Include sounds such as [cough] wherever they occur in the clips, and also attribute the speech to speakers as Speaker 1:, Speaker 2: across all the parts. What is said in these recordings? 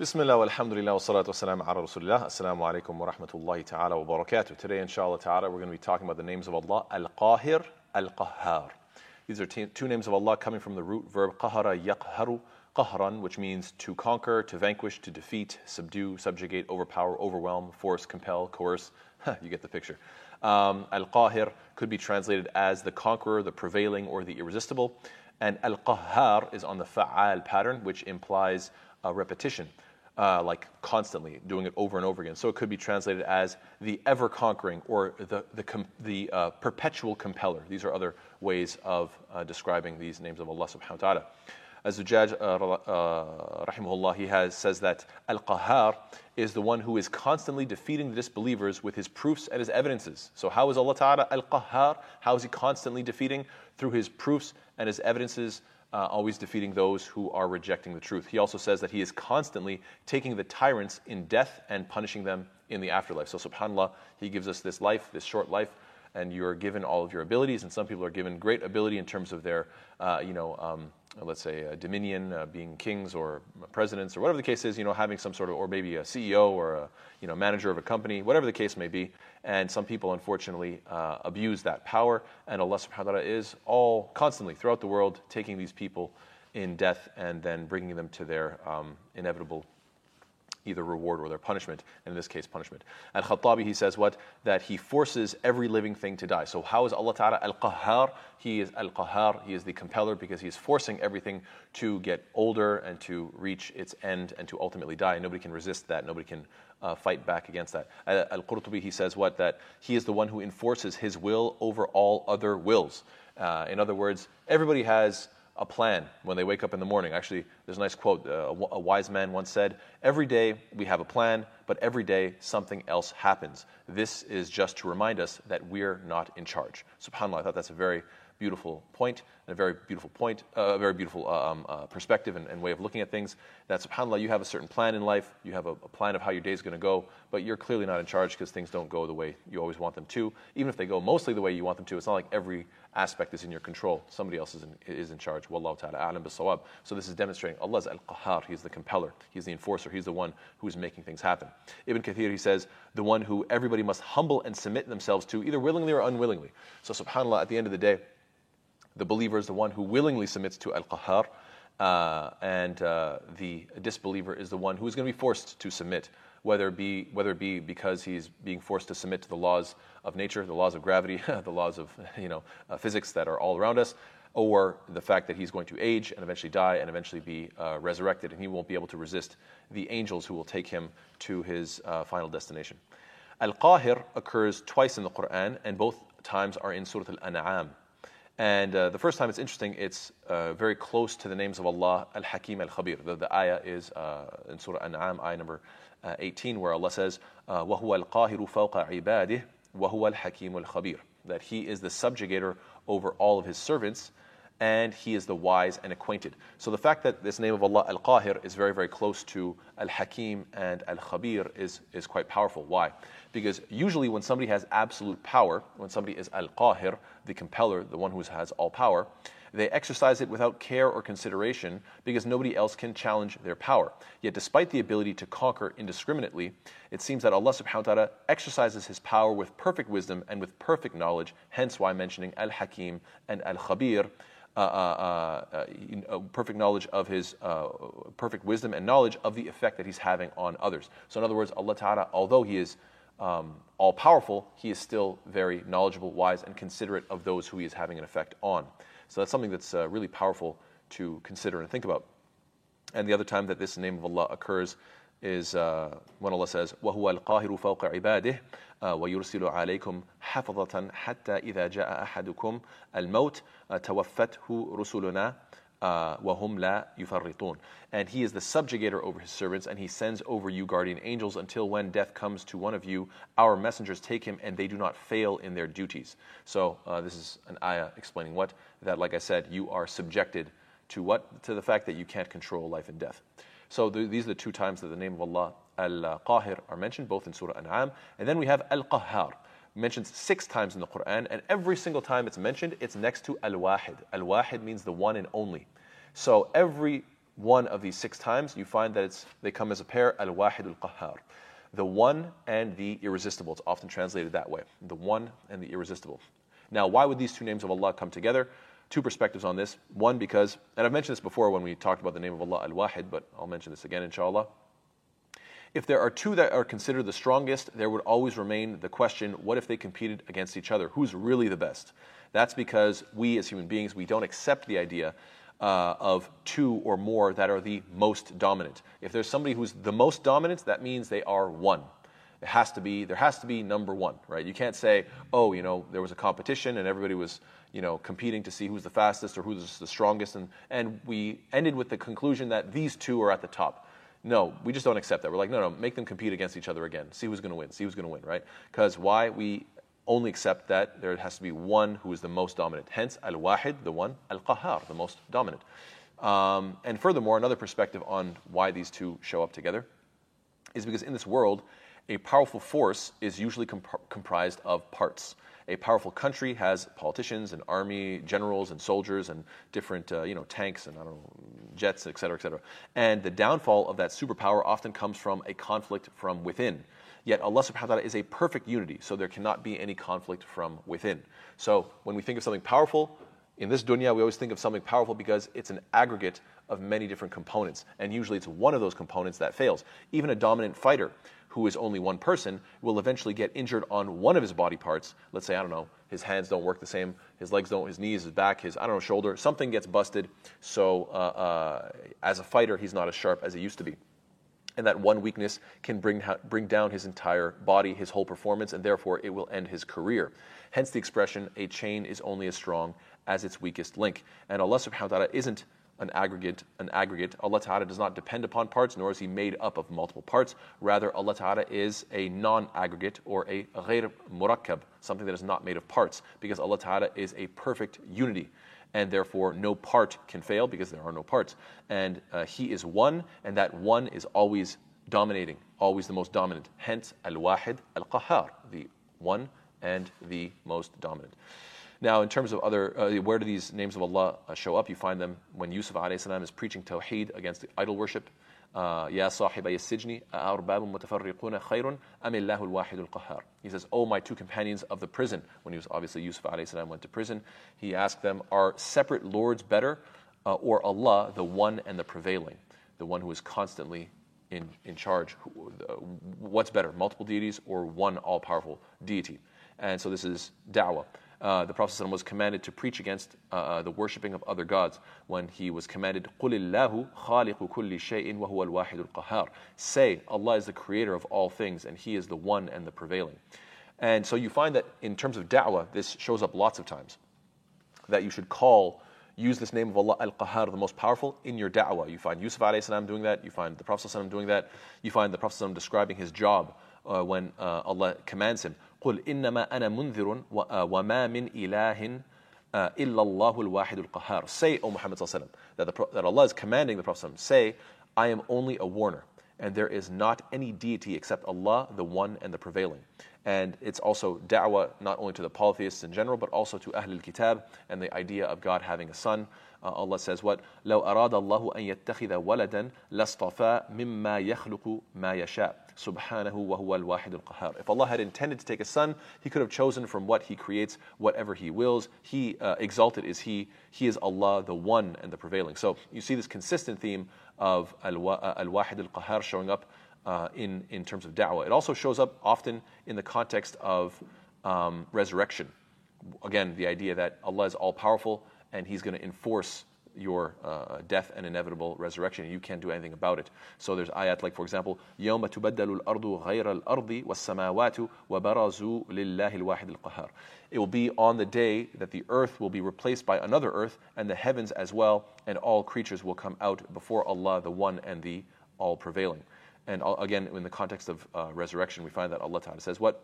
Speaker 1: بسم الله والحمد لله والصلاة والسلام على رسول الله السلام عليكم ورحمة الله تعالى وبركاته Today inshallah ta'ala we're going to be talking about the names of Allah Al-Qahir, Al-Qahhar These are t- two names of Allah coming from the root verb qahara yaqharu qahran which means to conquer, to vanquish, to defeat, subdue, subjugate, overpower, overwhelm, force, compel, coerce [laughs] you get the picture um, Al-Qahir could be translated as the conqueror, the prevailing or the irresistible and Al-Qahhar is on the fa'al pattern which implies a repetition uh, like constantly, doing it over and over again. So it could be translated as the ever conquering or the, the, com- the uh, perpetual compeller. These are other ways of uh, describing these names of Allah subhanahu wa ta'ala. As Zujaj, uh, uh, rahimahullah, he has, says that Al Qahar is the one who is constantly defeating the disbelievers with his proofs and his evidences. So, how is Allah Ta'ala Al Qahar? How is He constantly defeating? Through His proofs and His evidences uh, always defeating those who are rejecting the truth. He also says that he is constantly taking the tyrants in death and punishing them in the afterlife. So, subhanAllah, he gives us this life, this short life, and you are given all of your abilities. And some people are given great ability in terms of their, uh, you know, um, let's say uh, dominion, uh, being kings or presidents or whatever the case is, you know, having some sort of, or maybe a CEO or a, you know, manager of a company, whatever the case may be. And some people, unfortunately, uh, abuse that power. And Allah subhanahu wa ta'ala is all constantly throughout the world taking these people in death and then bringing them to their um, inevitable either reward or their punishment, in this case, punishment. Al Khattabi, he says what? That he forces every living thing to die. So, how is Allah Ta'ala Al Qahhar? He is Al Qahhar, he is the compeller because he is forcing everything to get older and to reach its end and to ultimately die. Nobody can resist that, nobody can uh, fight back against that. Al Qurtubi, he says what? That he is the one who enforces his will over all other wills. Uh, in other words, everybody has a plan when they wake up in the morning. Actually, there's a nice quote. Uh, a wise man once said, Every day we have a plan, but every day something else happens. This is just to remind us that we're not in charge. SubhanAllah, I thought that's a very beautiful point and a very beautiful point, uh, a very beautiful uh, um, uh, perspective and, and, way of looking at things. That subhanAllah, you have a certain plan in life, you have a, a plan of how your day is going to go, but you're clearly not in charge because things don't go the way you always want them to. Even if they go mostly the way you want them to, it's not like every aspect is in your control. Somebody else is in, is in charge. Wallahu ta'ala a'lam bisawab. So this is demonstrating Allah is al-qahhar. He's the compeller. He's the enforcer. He's the one who is making things happen. Ibn Kathir, he says, the one who everybody must humble and submit themselves to, either willingly or unwillingly. So subhanAllah, at the end of the day, the believer is the one who willingly submits to Al Qahar, uh, and uh, the disbeliever is the one who is going to be forced to submit, whether it, be, whether it be because he's being forced to submit to the laws of nature, the laws of gravity, [laughs] the laws of you know, uh, physics that are all around us, or the fact that he's going to age and eventually die and eventually be uh, resurrected, and he won't be able to resist the angels who will take him to his uh, final destination. Al Qahir occurs twice in the Quran, and both times are in Surah Al An'am. And uh, the first time it's interesting, it's uh, very close to the names of Allah, Al Hakim Al Khabir. The, the ayah is uh, in Surah An'am, ayah number uh, 18, where Allah says, وَهُوَ الْقَاهِرُ فَوْقَ عِبَادِهِ وَهُوَ الْحَكِيمُ الْخَبِيرُ That He is the subjugator over all of His servants, and He is the wise and acquainted. So the fact that this name of Allah, Al Qahir, is very, very close to Al Hakim and Al Khabir is, is quite powerful. Why? Because usually when somebody has absolute power, when somebody is Al Qahir, the compeller, the one who has all power, they exercise it without care or consideration because nobody else can challenge their power. Yet, despite the ability to conquer indiscriminately, it seems that Allah subhanahu wa ta'ala exercises His power with perfect wisdom and with perfect knowledge, hence why mentioning Al Hakim and Al Khabir. Uh, uh, uh, uh perfect knowledge of his uh, perfect wisdom and knowledge of the effect that he's having on others. So, in other words, Allah Ta'ala, although He is um, all powerful, He is still very knowledgeable, wise, and considerate of those who He is having an effect on. So that's something that's uh, really powerful to consider and think about. And the other time that this name of Allah occurs is uh, when Allah says, وَهُوَ الْقَاهِرُ فَوْقَ عِبَادِهِ وَيُرْسِلُ عَلَيْكُمْ حَفَظَةً حَتَّى إِذَا جَاءَ أَحَدُكُمْ الْمَوْتِ تَوَفَّتْهُ رُسُلُنَا وَهُمْ لَا يُفَرِّطُونَ And He is the subjugator over His servants, and He sends over you guardian angels until when death comes to one of you, our messengers take him, and they do not fail in their duties. So uh, this is an ayah explaining what? That, like I said, you are subjected to what? To the fact that you can't control life and death. So th- these are the two times that the name of Allah, Al-Qahir, are mentioned, both in Surah An'am. And then we have Al-Qahhar mentioned six times in the Quran, and every single time it's mentioned, it's next to Al Wahid. Al Wahid means the one and only. So every one of these six times, you find that it's, they come as a pair, al-wahid al-qahhar. The one and the irresistible. It's often translated that way. The one and the irresistible. Now, why would these two names of Allah come together? Two perspectives on this. One, because, and I've mentioned this before when we talked about the name of Allah, Al Wahid, but I'll mention this again, inshallah. If there are two that are considered the strongest, there would always remain the question what if they competed against each other? Who's really the best? That's because we as human beings, we don't accept the idea uh, of two or more that are the most dominant. If there's somebody who's the most dominant, that means they are one. It has to be there has to be number one, right? You can't say, oh, you know, there was a competition and everybody was, you know, competing to see who's the fastest or who's the strongest, and and we ended with the conclusion that these two are at the top. No, we just don't accept that. We're like, no, no, make them compete against each other again. See who's going to win. See who's going to win, right? Because why? We only accept that there has to be one who is the most dominant. Hence, al wahid, the one, al qahar, the most dominant. Um, and furthermore, another perspective on why these two show up together is because in this world, a powerful force is usually comp- comprised of parts. A powerful country has politicians and army generals and soldiers and different, uh, you know, tanks and I don't know, jets, et cetera, et cetera. And the downfall of that superpower often comes from a conflict from within. Yet Allah subhanahu wa ta'ala is a perfect unity, so there cannot be any conflict from within. So when we think of something powerful, in this dunya, we always think of something powerful because it's an aggregate of many different components. And usually it's one of those components that fails. Even a dominant fighter who is only one person will eventually get injured on one of his body parts. Let's say, I don't know, his hands don't work the same, his legs don't, his knees, his back, his, I don't know, shoulder, something gets busted. So uh, uh, as a fighter, he's not as sharp as he used to be. And that one weakness can bring, bring down his entire body, his whole performance, and therefore it will end his career. Hence the expression, a chain is only as strong as its weakest link. And Allah subhanahu wa ta'ala isn't an aggregate, an aggregate. Allah Ta'ala does not depend upon parts, nor is He made up of multiple parts. Rather, Allah Ta'ala is a non-aggregate or a ghair murakkab, something that is not made of parts, because Allah Ta'ala is a perfect unity. And therefore, no part can fail because there are no parts. And uh, He is one, and that one is always dominating, always the most dominant. Hence, Al-Wahid Al-Qahhar, the one and the most dominant. Now, in terms of other, uh, where do these names of Allah uh, show up? You find them when Yusuf salam is preaching Tawheed against idol worship. Uh, ya sahiba yasijni, khayrun. He says, Oh, my two companions of the prison, when he was obviously Yusuf salam went to prison, he asked them, Are separate lords better, uh, or Allah, the one and the prevailing, the one who is constantly in, in charge? What's better, multiple deities or one all powerful deity? And so this is da'wah. uh, the Prophet ﷺ was commanded to preach against uh, uh, the worshipping of other gods when he was commanded, قُلِ اللَّهُ خَالِقُ كُلِّ شَيْءٍ وَهُوَ الْوَاحِدُ الْقَهَّارُ Say, Allah is the creator of all things and He is the one and the prevailing. And so you find that in terms of da'wah, this shows up lots of times. That you should call, use this name of Allah Al-Qahhar, the most powerful, in your da'wah. You find Yusuf salam doing that, you find the Prophet doing that, you find the Prophet describing his job uh, when uh, Allah commands him, قل إنما أنا منذر وما من إله إلا الله الواحد القهار. Say, O Muhammad that, the, that Allah is commanding the Prophet say, I am only a warner, and there is not any deity except Allah, the one and the prevailing. And it's also da'wah not only to the polytheists in general, but also to Ahl al-Kitab and the idea of God having a son. Uh, Allah says what? لو أراد الله أن يتخذ ولدا لاصطفى مما يخلق ما يشاء سبحانه وهو الواحد القهار. If Allah had intended to take a son, He could have chosen from what He creates whatever He wills. He uh, exalted is He. He is Allah, the one and the prevailing. So you see this consistent theme of uh, al-wahid al-qahar showing up uh, in, in terms of da'wah. It also shows up often in the context of um, resurrection. Again, the idea that Allah is all powerful and He's going to enforce your uh, death and inevitable resurrection, and you can't do anything about it. So there's ayat like, for example, يوم تبدل الأرض غير الأرض والسماوات وبرزوا لله الواحد القهار. It will be on the day that the earth will be replaced by another earth, and the heavens as well, and all creatures will come out before Allah, the one and the all prevailing. And again, in the context of uh, resurrection, we find that Allah Ta'ala says, What?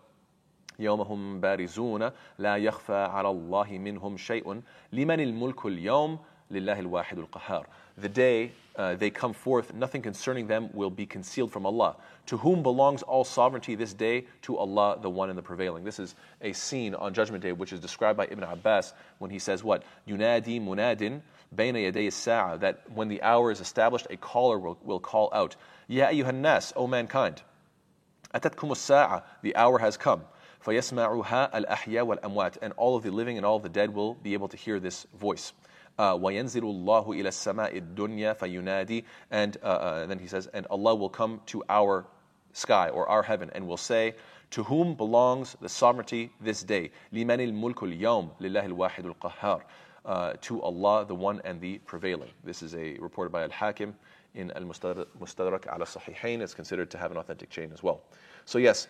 Speaker 1: يوم هم بارزون لا يخفى على الله منهم شيء لمن الملك اليوم لله الواحد القهار The day uh, they come forth, nothing concerning them will be concealed from Allah. To whom belongs all sovereignty this day? To Allah, the one and the prevailing. This is a scene on Judgment Day which is described by Ibn Abbas when he says what? Yunadi munadin بين يدي الساعة, that when the hour is established, a caller will, will call out, يا أيها الناس, O mankind, أتتكم الساعة, the hour has come. فيسمعها الأحياء والأموات, and all of the living and all of the dead will be able to hear this voice. Uh, وَيَنزِلُ اللَّهُ إِلَى السَّمَاءِ الدُّنْيَا فَيُنَادِي And uh, uh, then he says, and Allah will come to our sky or our heaven and will say, to whom belongs the sovereignty this day? لِمَنِ الْمُلْكُ الْيَوْمِ لِلَّهِ الْوَاحِدُ الْقَهَّارِ uh, To Allah, the one and the prevailing. This is a reported by Al-Hakim in Al-Mustadrak ala Sahihain. It's considered to have an authentic chain as well. So yes,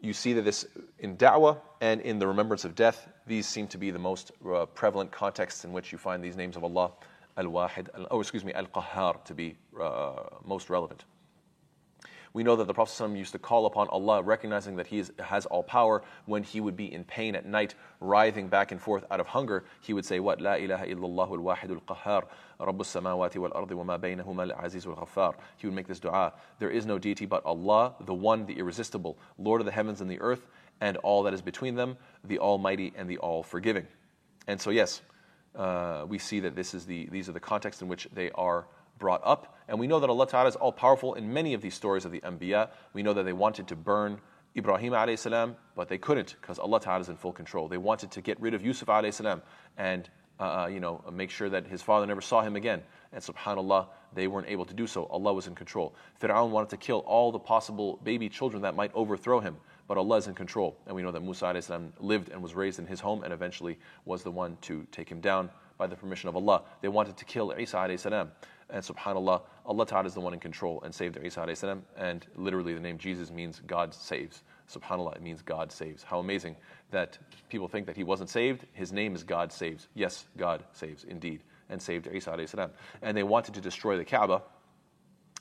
Speaker 1: you see that this in da'wah and in the remembrance of death, these seem to be the most uh, prevalent contexts in which you find these names of Allah, Al-Wahid, oh excuse me, Al-Qahhar to be uh, most relevant. We know that the Prophet ﷺ used to call upon Allah, recognizing that He is, has all power. When he would be in pain at night, writhing back and forth out of hunger, he would say, What? La ilaha illallah al-wahid al-qahhar, Rabbus samawati wal-ardi wa ma baynahuma al-aziz al-ghaffar. He would make this dua. There is no deity but Allah, the one, the irresistible, Lord of the heavens and the earth, and all that is between them, the Almighty and the All-Forgiving. And so, yes, uh, we see that this is the, these are the contexts in which they are brought up. And we know that Allah Ta'ala is all powerful in many of these stories of the Anbiya. We know that they wanted to burn Ibrahim alayhi but they couldn't because Allah Ta'ala is in full control. They wanted to get rid of Yusuf alayhi salam and uh, uh, you know, make sure that his father never saw him again. And subhanAllah, they weren't able to do so. Allah was in control. Fir'aun wanted to kill all the possible baby children that might overthrow him, but Allah is in control. And we know that Musa lived and was raised in his home and eventually was the one to take him down by the permission of Allah. They wanted to kill Isa salam. And subhanAllah, Allah Ta'ala is the one in control and saved Isa salam. And literally the name Jesus means God saves. SubhanAllah, it means God saves. How amazing that people think that he wasn't saved. His name is God saves. Yes, God saves, indeed, and saved Isa salam. And they wanted to destroy the Kaaba.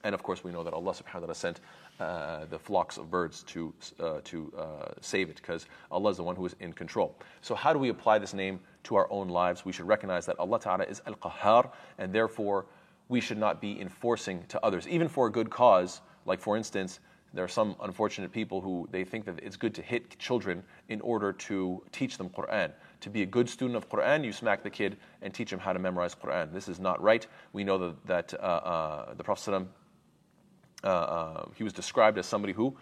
Speaker 1: And of course, we know that Allah subhanahu wa ta'ala sent uh, the flocks of birds to, uh, to uh, save it because Allah is the one who is in control. So, how do we apply this name to our own lives? We should recognize that Allah Ta'ala is Al Qahhar, and therefore, we should not be enforcing to others, even for a good cause. Like, for instance, there are some unfortunate people who they think that it's good to hit children in order to teach them Quran. To be a good student of Quran, you smack the kid and teach him how to memorize Quran. This is not right. We know that, that uh, uh, the Prophet uh, uh, he was described as somebody who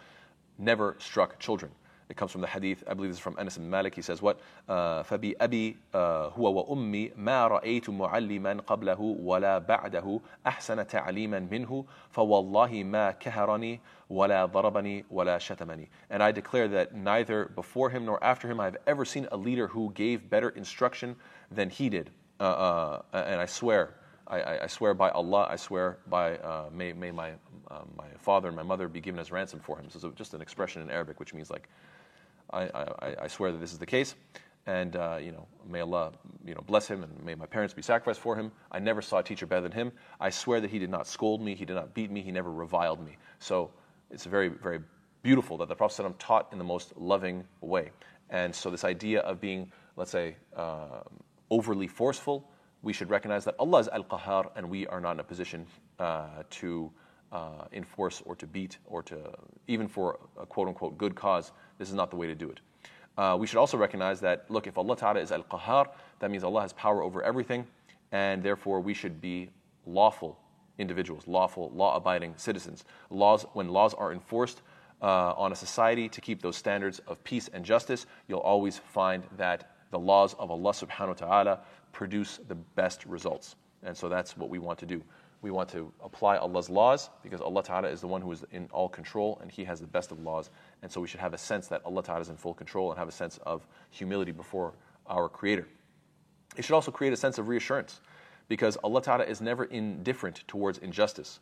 Speaker 1: never struck children. It comes from the hadith, I believe this is from Anas ibn Malik. He says, What? فَبِأَبِي هُوَ وَأُمِّي مَا رَأَيْتُ مُعَلِّمًا قَبْلَهُ وَلَا بَعْدَهُ أَحْسَنَ تَعْلِيمًا مِنْهُ فَوَاللَّهِ مَا كَهَرَنِي وَلَا ضَرَبَنِي وَلَا شَتَمَنِي And I declare that neither before him nor after him I have ever seen a leader who gave better instruction than he did. Uh, uh, and I swear, I, I, swear by Allah, I swear by, uh, may, may my, uh, my father and my mother be given as ransom for him. So it's just an expression in Arabic, which means like, I, I, I swear that this is the case. And, uh, you know, may Allah, you know, bless him and may my parents be sacrificed for him. I never saw a teacher better than him. I swear that he did not scold me. He did not beat me. He never reviled me. So it's very, very beautiful that the Prophet ﷺ taught in the most loving way. And so this idea of being, let's say, uh, overly forceful, we should recognize that Allah is Al-Qahhar and we are not in a position uh, to uh, enforce or to beat or to, even for a quote unquote good cause, this is not the way to do it. Uh, we should also recognize that, look, if Allah Ta'ala is Al Qahar, that means Allah has power over everything, and therefore we should be lawful individuals, lawful, law abiding citizens. Laws, when laws are enforced uh, on a society to keep those standards of peace and justice, you'll always find that the laws of Allah subhanahu wa ta'ala produce the best results. And so that's what we want to do. We want to apply Allah's laws because Allah Ta'ala is the one who is in all control and He has the best of laws. And so we should have a sense that Allah Ta'ala is in full control and have a sense of humility before our Creator. It should also create a sense of reassurance because Allah Ta'ala is never indifferent towards injustice.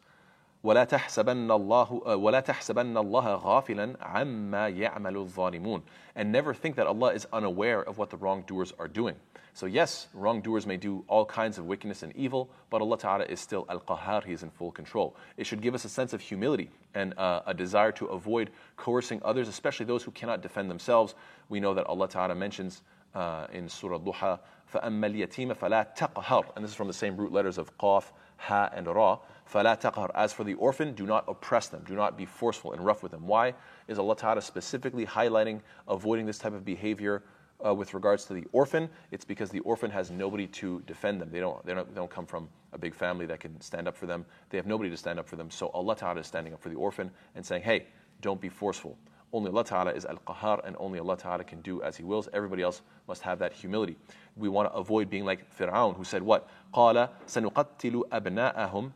Speaker 1: ولا تحسبن الله ولا تحسبن الله غافلا عما يعمل الظالمون and never think that Allah is unaware of what the wrongdoers are doing. So yes, wrongdoers may do all kinds of wickedness and evil, but Allah Ta'ala is still Al-Qahhar, He is in full control. It should give us a sense of humility and uh, a desire to avoid coercing others, especially those who cannot defend themselves. We know that Allah Ta'ala mentions uh, in Surah Duha, فَأَمَّا الْيَتِيمَ فَلَا تَقْهَرْ And this is from the same root letters of Qaf, Ha, and Ra. فَلَا تَقْهَرْ As for the orphan, do not oppress them. Do not be forceful and rough with them. Why? Is Allah Ta'ala specifically highlighting avoiding this type of behavior uh, with regards to the orphan, it's because the orphan has nobody to defend them. They don't, they, don't, they don't come from a big family that can stand up for them. They have nobody to stand up for them. So Allah Ta'ala is standing up for the orphan and saying, hey, don't be forceful. Only Allah Ta'ala is Al Qahar, and only Allah Ta'ala can do as He wills. Everybody else must have that humility. We want to avoid being like Fir'aun, who said, What? قال سنقتل أبناءهم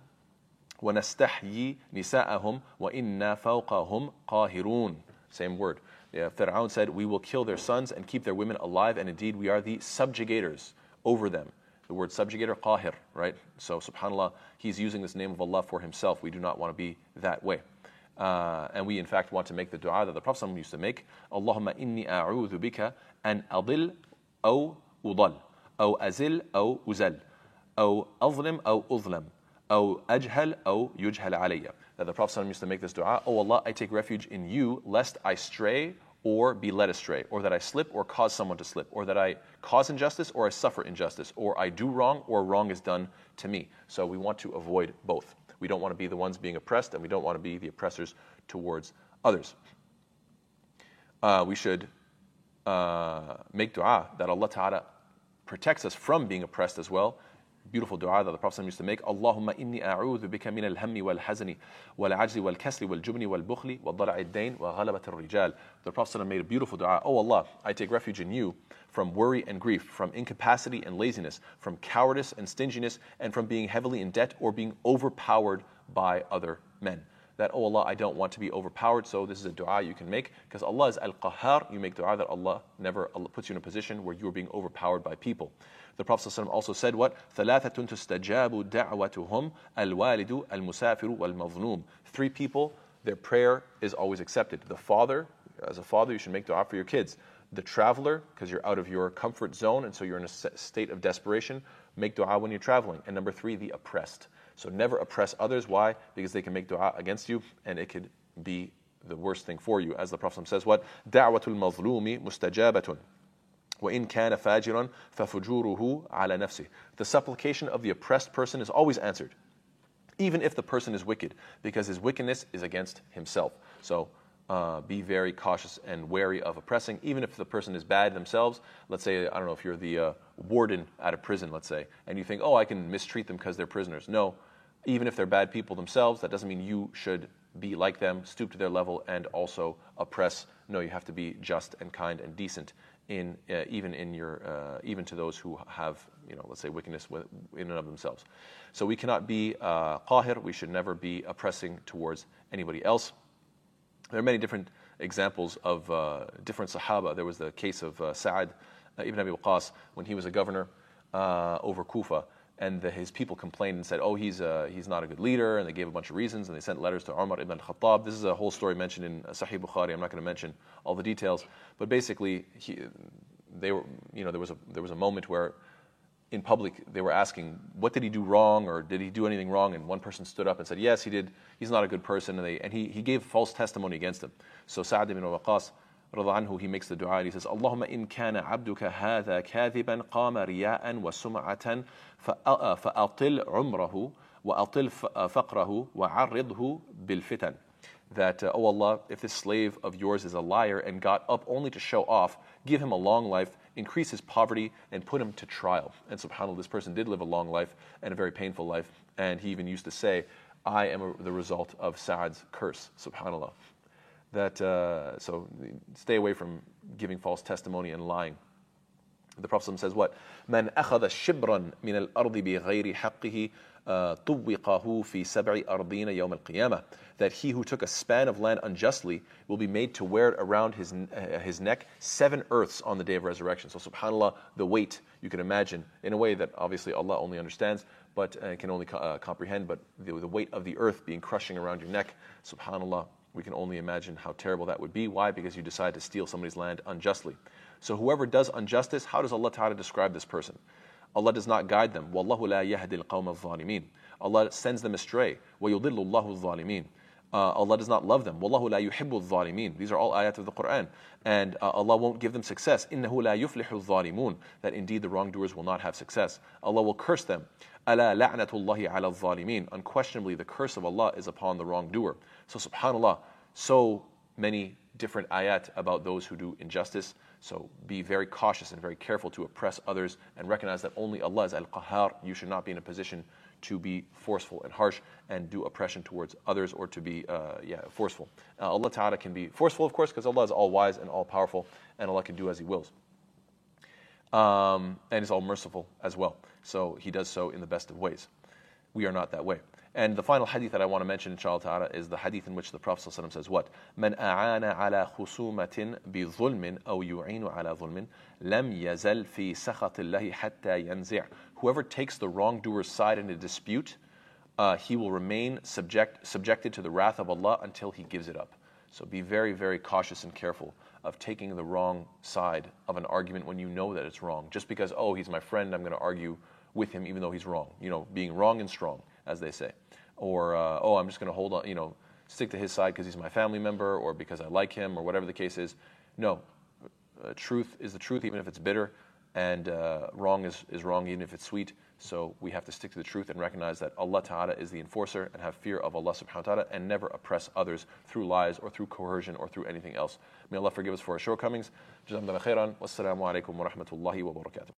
Speaker 1: ونستحيي نساءهم وإنا فوقهم قاهرون. Same word. Yeah, Fir'aun said, We will kill their sons and keep their women alive, and indeed we are the subjugators over them. The word subjugator, qahir, right? So, subhanAllah, he's using this name of Allah for himself. We do not want to be that way. Uh, and we, in fact, want to make the dua that the Prophet used to make Allahumma inni a'udhu bika an adil aw udal, aw azil aw uzal, aw azlim aw uzlam, aw ajhal aw yujhal alayya. That the Prophet used to make this dua Oh Allah, I take refuge in you lest I stray or be led astray, or that I slip or cause someone to slip, or that I cause injustice or I suffer injustice, or I do wrong or wrong is done to me. So we want to avoid both. We don't want to be the ones being oppressed, and we don't want to be the oppressors towards others. Uh, we should uh, make dua that Allah Ta'ala protects us from being oppressed as well. Beautiful dua that the Prophet used to make. Allahumma inni a'udhu bika min al-hammi wal-hazani wal-ajzi wal-kasli wal-jubni wal-bukhli wal-dala'i ad-dain wa ghalabat al-rijal. The Prophet made a beautiful dua. Oh Allah, I take refuge in you from worry and grief, from incapacity and laziness, from cowardice and stinginess, and from being heavily in debt or being overpowered by other men That, oh Allah, I don't want to be overpowered, so this is a dua you can make, because Allah is Al Qahar. You make dua that Allah never Allah puts you in a position where you are being overpowered by people. The Prophet ﷺ also said, What? ثَلَاثَةٌ تُسْتَجَابُ دَعْوَتُهُمْ الْوَالِدُ الْمُسَافِرُ وَالْمَظْلُومُ Three people, their prayer is always accepted. The father, as a father, you should make dua for your kids the traveler, because you're out of your comfort zone and so you're in a state of desperation, make dua when you're traveling. And number three, the oppressed. So never oppress others. Why? Because they can make dua against you and it could be the worst thing for you. As the Prophet says, what? دعوة المظلوم مستجابة. وإن كان فاجرا ففجوره على نفسه. The supplication of the oppressed person is always answered, even if the person is wicked, because his wickedness is against himself. So uh, be very cautious and wary of oppressing, even if the person is bad themselves. Let's say, I don't know, if you're the uh, warden at a prison, let's say, and you think, oh, I can mistreat them because they're prisoners. No, even if they're bad people themselves, that doesn't mean you should be like them, stoop to their level, and also oppress. No, you have to be just and kind and decent in uh, even in your uh, even to those who have you know let's say wickedness in and of themselves. So we cannot be uh, qahir. We should never be oppressing towards anybody else. There are many different examples of uh, different Sahaba. There was the case of uh, Sa'ad uh, ibn Abi Waqqas when he was a governor uh, over Kufa, and the, his people complained and said, "Oh, he's uh, he's not a good leader," and they gave a bunch of reasons, and they sent letters to Umar ibn al-Khattab. This is a whole story mentioned in Sahih Bukhari. I'm not going to mention all the details, but basically, he, they were, you know, there was a there was a moment where in public they were asking, what did he do wrong or did he do anything wrong? And one person stood up and said, yes, he did. He's not a good person. And, they, and he, he gave false testimony against him. So Sa'ad ibn Anhu, he makes the dua and he says, Allahumma in kana abduka hadha kathiban qama riya'an wa sum'atan fa'atil uh, uh, umrahu wa atil uh, faqrahu wa arridhu bil fitan that, uh, oh Allah, if this slave of yours is a liar and got up only to show off, give him a long life, increase his poverty, and put him to trial. And subhanAllah, this person did live a long life and a very painful life. And he even used to say, I am a, the result of Sa'ad's curse, subhanAllah That, uh, so stay away from giving false testimony and lying. The Prophet says what? من أخذ شبرا من الأرض بغير حقه طوقه في سبع أرضين يوم القيامة that he who took a span of land unjustly will be made to wear it around his, uh, his neck seven earths on the day of resurrection. So, subhanAllah, the weight you can imagine in a way that obviously Allah only understands, but uh, can only co- uh, comprehend, but the, the weight of the earth being crushing around your neck, subhanAllah, we can only imagine how terrible that would be. Why? Because you decide to steal somebody's land unjustly. So, whoever does injustice, how does Allah Ta'ala describe this person? Allah does not guide them. Wallahu la yahdi al Allah sends them astray. وَيُضِلُّ اللَّهُ الظَّالِمِينَ uh, Allah does not love them. Wallahu la yuhibbu zalimin. These are all ayat of the Quran. And uh, Allah won't give them success. Innahu la yuflihu zalimun. That indeed the wrongdoers will not have success. Allah will curse them. Ala la'natullahi ala zalimin. Unquestionably, the curse of Allah is upon the wrongdoer. So subhanAllah, so many different ayat about those who do injustice. So be very cautious and very careful to oppress others and recognize that only Allah is Al Qahhar. You should not be in a position to be forceful and harsh and do oppression towards others or to be uh, yeah, forceful. Uh, Allah Ta'ala can be forceful, of course, because Allah is all wise and all powerful, and Allah can do as He wills. Um, and is all merciful as well. So He does so in the best of ways. We are not that way. And the final hadith that I want to mention, inshallah ta'ala, is the hadith in which the Prophet ﷺ says what? من أعان على خصومة بظلم أو يعين على ظلم لم يزل في سخط الله حتى ينزع. Whoever takes the wrongdoer's side in a dispute, uh, he will remain subject, subjected to the wrath of Allah until he gives it up. So be very, very cautious and careful of taking the wrong side of an argument when you know that it's wrong. Just because, oh, he's my friend, I'm going to argue with him even though he's wrong. You know, being wrong and strong, as they say. Or, uh, oh, I'm just going to hold on, you know, stick to his side because he's my family member or because I like him or whatever the case is. No, uh, truth is the truth, even if it's bitter, and uh, wrong is, is wrong, even if it's sweet. So we have to stick to the truth and recognize that Allah Ta'ala is the enforcer and have fear of Allah Subhanahu wa Ta'ala and never oppress others through lies or through coercion or through anything else. May Allah forgive us for our shortcomings. Jazakumullah khairan. Wassalamu alaikum wa rahmatullahi wa barakatuh.